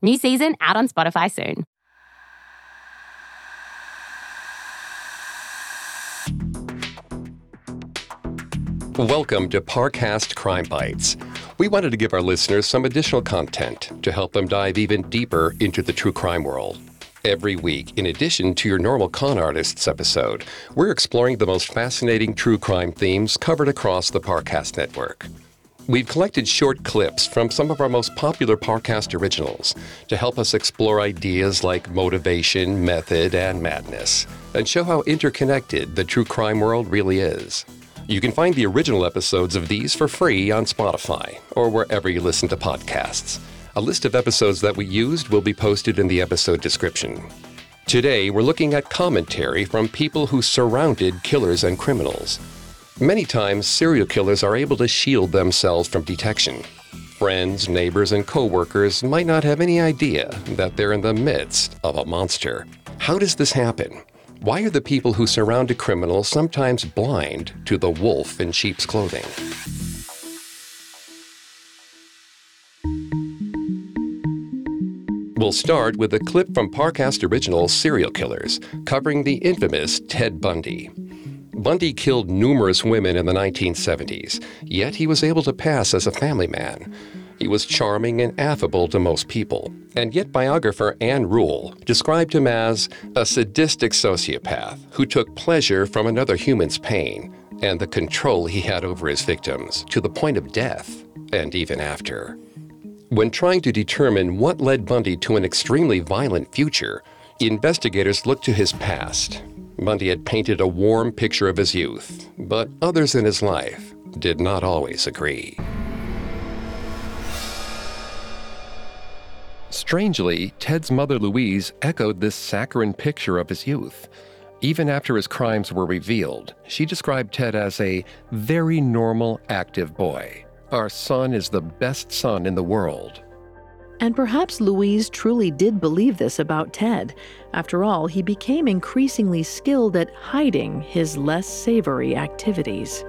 New season out on Spotify soon. Welcome to Parcast Crime Bites. We wanted to give our listeners some additional content to help them dive even deeper into the true crime world. Every week, in addition to your normal Con Artists episode, we're exploring the most fascinating true crime themes covered across the Parcast network. We've collected short clips from some of our most popular Parcast originals to help us explore ideas like motivation, method, and madness, and show how interconnected the true crime world really is. You can find the original episodes of these for free on Spotify or wherever you listen to podcasts. A list of episodes that we used will be posted in the episode description. Today, we're looking at commentary from people who surrounded killers and criminals. Many times, serial killers are able to shield themselves from detection. Friends, neighbors, and coworkers might not have any idea that they're in the midst of a monster. How does this happen? Why are the people who surround a criminal sometimes blind to the wolf in sheep's clothing? We'll start with a clip from Parcast Original Serial Killers, covering the infamous Ted Bundy. Bundy killed numerous women in the 1970s, yet he was able to pass as a family man. He was charming and affable to most people, and yet biographer Ann Rule described him as a sadistic sociopath who took pleasure from another human's pain and the control he had over his victims to the point of death and even after. When trying to determine what led Bundy to an extremely violent future, investigators looked to his past Bundy had painted a warm picture of his youth, but others in his life did not always agree. Strangely, Ted's mother Louise echoed this saccharine picture of his youth. Even after his crimes were revealed, she described Ted as a very normal, active boy. Our son is the best son in the world. And perhaps Louise truly did believe this about Ted. After all, he became increasingly skilled at hiding his less savory activities.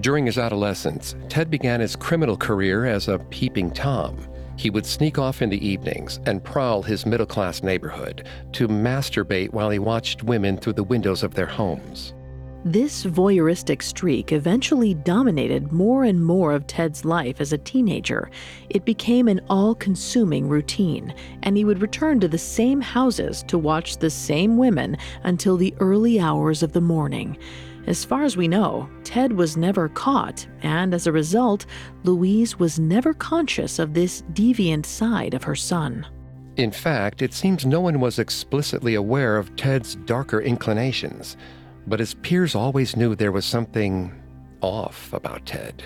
During his adolescence, Ted began his criminal career as a peeping Tom. He would sneak off in the evenings and prowl his middle class neighborhood to masturbate while he watched women through the windows of their homes. This voyeuristic streak eventually dominated more and more of Ted's life as a teenager. It became an all consuming routine, and he would return to the same houses to watch the same women until the early hours of the morning. As far as we know, Ted was never caught, and as a result, Louise was never conscious of this deviant side of her son. In fact, it seems no one was explicitly aware of Ted's darker inclinations but his peers always knew there was something off about Ted.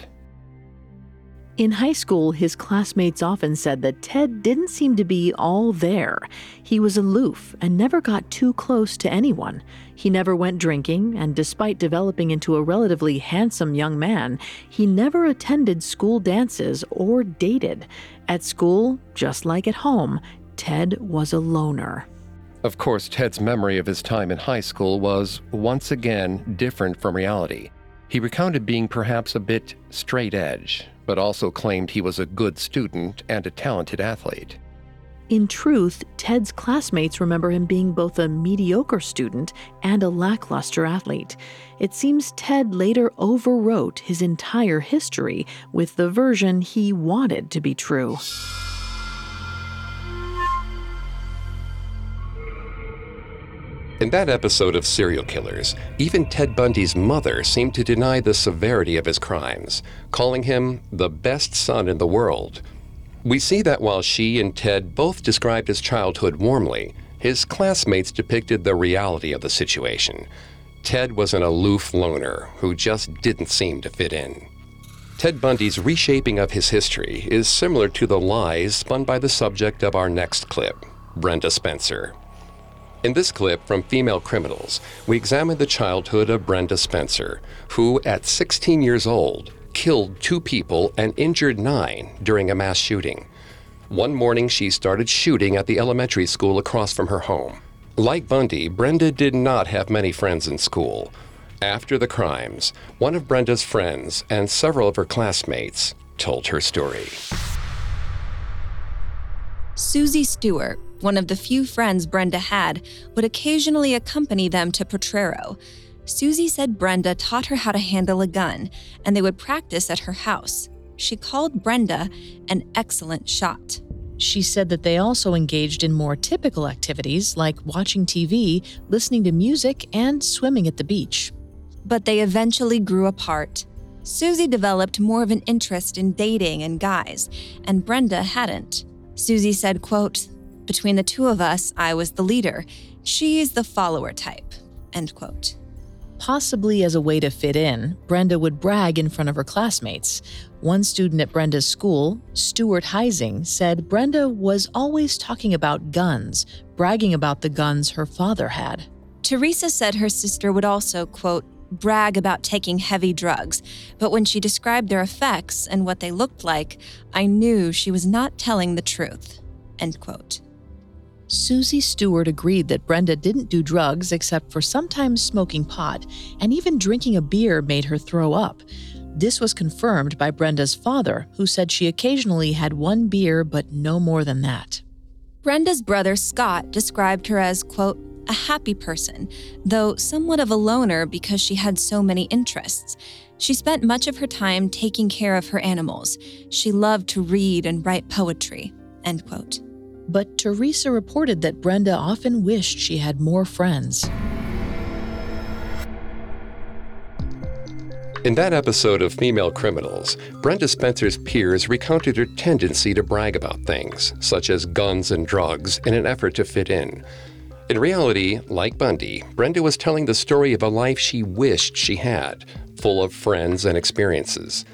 In high school, his classmates often said that Ted didn't seem to be all there. He was aloof and never got too close to anyone. He never went drinking, and despite developing into a relatively handsome young man, he never attended school dances or dated. At school, just like at home, Ted was a loner. Of course, Ted's memory of his time in high school was, once again, different from reality. He recounted being perhaps a bit straight edge, but also claimed he was a good student and a talented athlete. In truth, Ted's classmates remember him being both a mediocre student and a lackluster athlete. It seems Ted later overwrote his entire history with the version he wanted to be true. In that episode of Serial Killers, even Ted Bundy's mother seemed to deny the severity of his crimes, calling him the best son in the world. We see that while she and Ted both described his childhood warmly, his classmates depicted the reality of the situation. Ted was an aloof loner who just didn't seem to fit in. Ted Bundy's reshaping of his history is similar to the lies spun by the subject of our next clip, Brenda Spencer. In this clip from Female Criminals, we examine the childhood of Brenda Spencer, who, at 16 years old, killed two people and injured nine during a mass shooting. One morning, she started shooting at the elementary school across from her home. Like Bundy, Brenda did not have many friends in school. After the crimes, one of Brenda's friends and several of her classmates told her story. Susie Stewart one of the few friends Brenda had, would occasionally accompany them to Potrero. Susie said Brenda taught her how to handle a gun, and they would practice at her house. She called Brenda an excellent shot. She said that they also engaged in more typical activities like watching TV, listening to music, and swimming at the beach. But they eventually grew apart. Susie developed more of an interest in dating and guys, and Brenda hadn't. Susie said, quote, between the two of us, I was the leader. She's the follower type. End quote. Possibly as a way to fit in, Brenda would brag in front of her classmates. One student at Brenda's school, Stuart Heising, said Brenda was always talking about guns, bragging about the guns her father had. Teresa said her sister would also, quote, brag about taking heavy drugs, but when she described their effects and what they looked like, I knew she was not telling the truth. End quote. Susie Stewart agreed that Brenda didn't do drugs except for sometimes smoking pot, and even drinking a beer made her throw up. This was confirmed by Brenda's father, who said she occasionally had one beer, but no more than that. Brenda's brother Scott described her as, quote, a happy person, though somewhat of a loner because she had so many interests. She spent much of her time taking care of her animals. She loved to read and write poetry, end quote but Teresa reported that Brenda often wished she had more friends. In that episode of Female Criminals, Brenda Spencer's peers recounted her tendency to brag about things, such as guns and drugs, in an effort to fit in. In reality, like Bundy, Brenda was telling the story of a life she wished she had, full of friends and experiences.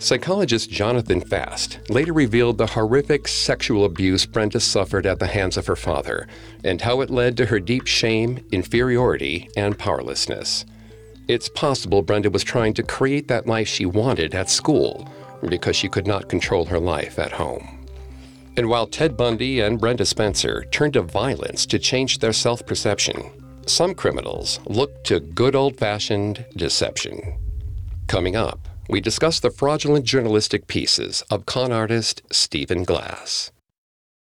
Psychologist Jonathan Fast later revealed the horrific sexual abuse Brenda suffered at the hands of her father and how it led to her deep shame, inferiority, and powerlessness. It's possible Brenda was trying to create that life she wanted at school because she could not control her life at home. And while Ted Bundy and Brenda Spencer turned to violence to change their self perception, some criminals looked to good old fashioned deception. Coming up, we discuss the fraudulent journalistic pieces of con artist Stephen Glass.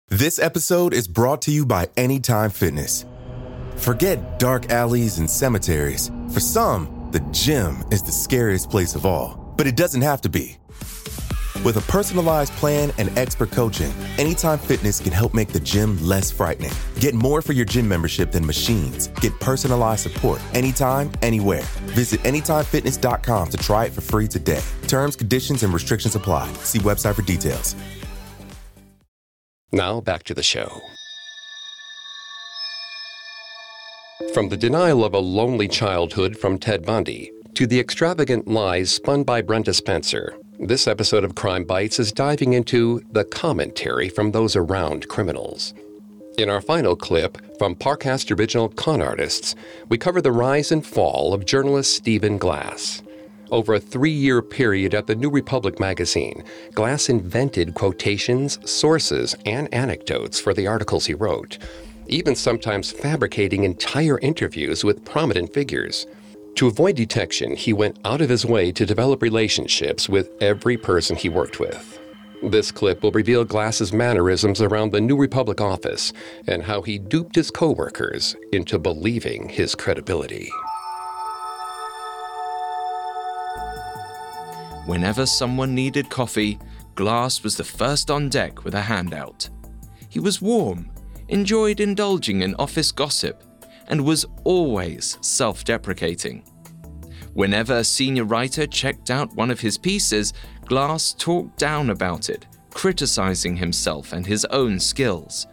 This episode is brought to you by Anytime Fitness. Forget dark alleys and cemeteries. For some, the gym is the scariest place of all, but it doesn't have to be. With a personalized plan and expert coaching, Anytime Fitness can help make the gym less frightening. Get more for your gym membership than machines. Get personalized support anytime, anywhere. Visit AnytimeFitness.com to try it for free today. Terms, conditions, and restrictions apply. See website for details. Now back to the show. From the denial of a lonely childhood from Ted Bundy to the extravagant lies spun by Brenda Spencer, This episode of Crime Bites is diving into the commentary from those around criminals. In our final clip from Parcast Original Con Artists, we cover the rise and fall of journalist Stephen Glass. Over a three year period at the New Republic magazine, Glass invented quotations, sources, and anecdotes for the articles he wrote, even sometimes fabricating entire interviews with prominent figures. To avoid detection, he went out of his way to develop relationships with every person he worked with. This clip will reveal Glass's mannerisms around the New Republic office and how he duped his coworkers into believing his credibility. Whenever someone needed coffee, Glass was the first on deck with a handout. He was warm, enjoyed indulging in office gossip, and was always self deprecating. Whenever a senior writer checked out one of his pieces, Glass talked down about it, criticizing himself and his own skills.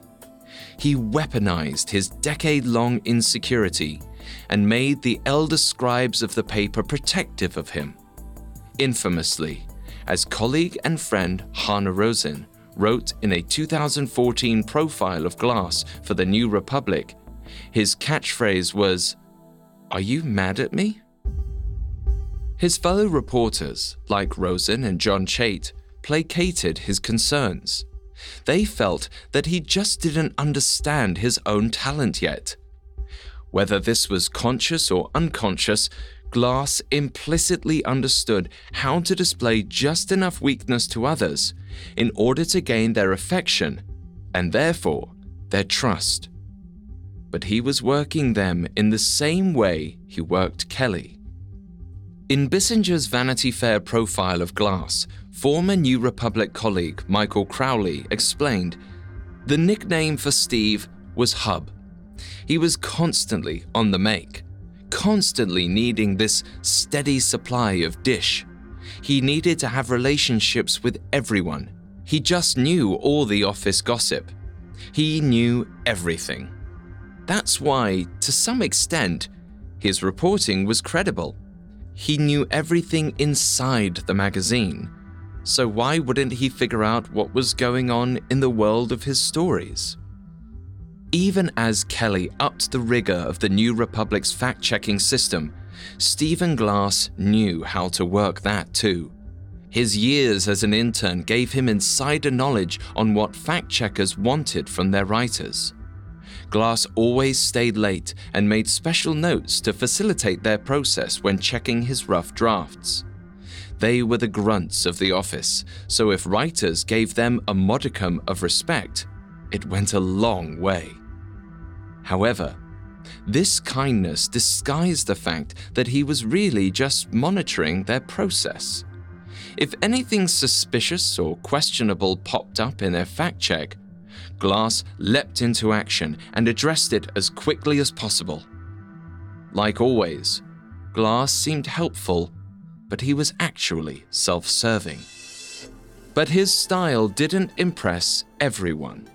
He weaponized his decade long insecurity and made the elder scribes of the paper protective of him. Infamously, as colleague and friend Hanna Rosin wrote in a 2014 profile of Glass for the New Republic, his catchphrase was, Are you mad at me? His fellow reporters, like Rosin and John Chait, placated his concerns. They felt that he just didn't understand his own talent yet. Whether this was conscious or unconscious, Glass implicitly understood how to display just enough weakness to others in order to gain their affection and therefore their trust. But he was working them in the same way he worked Kelly. In Bissinger's Vanity Fair profile of Glass, former New Republic colleague Michael Crowley explained the nickname for Steve was Hub. He was constantly on the make, constantly needing this steady supply of dish. He needed to have relationships with everyone. He just knew all the office gossip. He knew everything. That's why, to some extent, his reporting was credible. He knew everything inside the magazine, so why wouldn't he figure out what was going on in the world of his stories? Even as Kelly upped the rigor of the New Republic's fact checking system, Stephen Glass knew how to work that too. His years as an intern gave him insider knowledge on what fact checkers wanted from their writers. Glass always stayed late and made special notes to facilitate their process when checking his rough drafts. They were the grunts of the office, so if writers gave them a modicum of respect, it went a long way. However, this kindness disguised the fact that he was really just monitoring their process. If anything suspicious or questionable popped up in their fact check, Glass leapt into action and addressed it as quickly as possible. Like always, Glass seemed helpful, but he was actually self serving. But his style didn't impress everyone.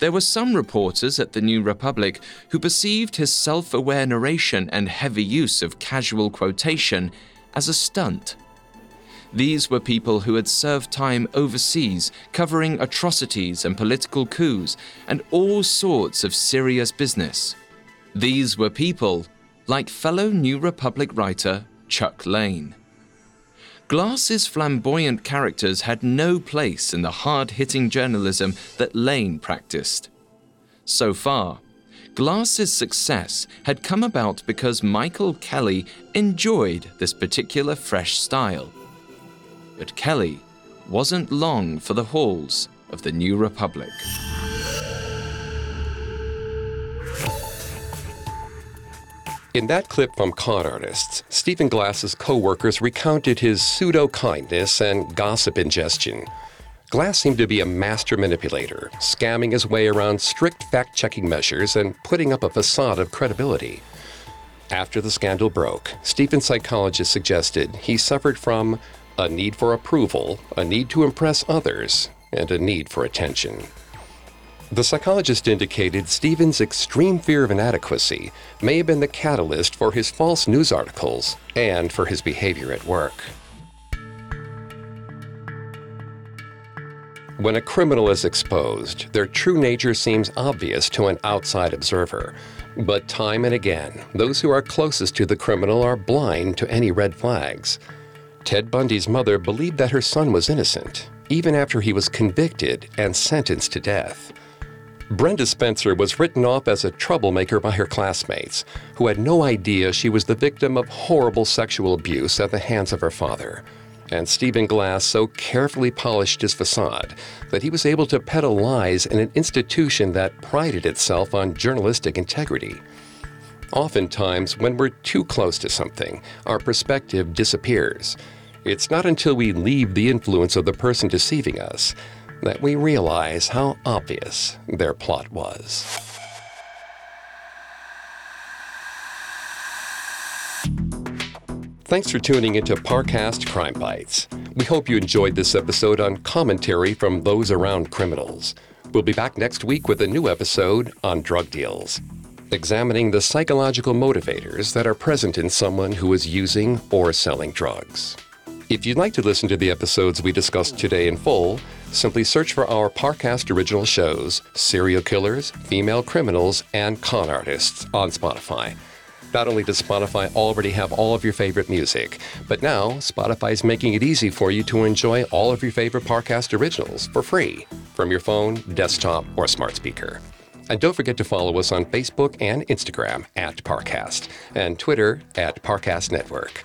There were some reporters at the New Republic who perceived his self aware narration and heavy use of casual quotation as a stunt. These were people who had served time overseas, covering atrocities and political coups, and all sorts of serious business. These were people like fellow New Republic writer Chuck Lane. Glass's flamboyant characters had no place in the hard hitting journalism that Lane practiced. So far, Glass's success had come about because Michael Kelly enjoyed this particular fresh style. But Kelly wasn't long for the halls of the New Republic. In that clip from Con Artists, Stephen Glass's co-workers recounted his pseudo-kindness and gossip ingestion. Glass seemed to be a master manipulator, scamming his way around strict fact-checking measures and putting up a facade of credibility. After the scandal broke, Stephen's psychologist suggested he suffered from a need for approval, a need to impress others, and a need for attention. The psychologist indicated Stephen's extreme fear of inadequacy may have been the catalyst for his false news articles and for his behavior at work. When a criminal is exposed, their true nature seems obvious to an outside observer. But time and again, those who are closest to the criminal are blind to any red flags. Ted Bundy's mother believed that her son was innocent, even after he was convicted and sentenced to death. Brenda Spencer was written off as a troublemaker by her classmates, who had no idea she was the victim of horrible sexual abuse at the hands of her father. And Stephen Glass so carefully polished his facade that he was able to peddle lies in an institution that prided itself on journalistic integrity. Oftentimes, when we're too close to something, our perspective disappears. It's not until we leave the influence of the person deceiving us that we realize how obvious their plot was. Thanks for tuning into Parcast Crime Bites. We hope you enjoyed this episode on commentary from those around criminals. We'll be back next week with a new episode on drug deals, examining the psychological motivators that are present in someone who is using or selling drugs. If you'd like to listen to the episodes we discussed today in full, simply search for our Parcast original shows, Serial Killers, Female Criminals, and Con Artists on Spotify. Not only does Spotify already have all of your favorite music, but now Spotify is making it easy for you to enjoy all of your favorite Parcast originals for free from your phone, desktop, or smart speaker. And don't forget to follow us on Facebook and Instagram at Parcast and Twitter at Parcast Network.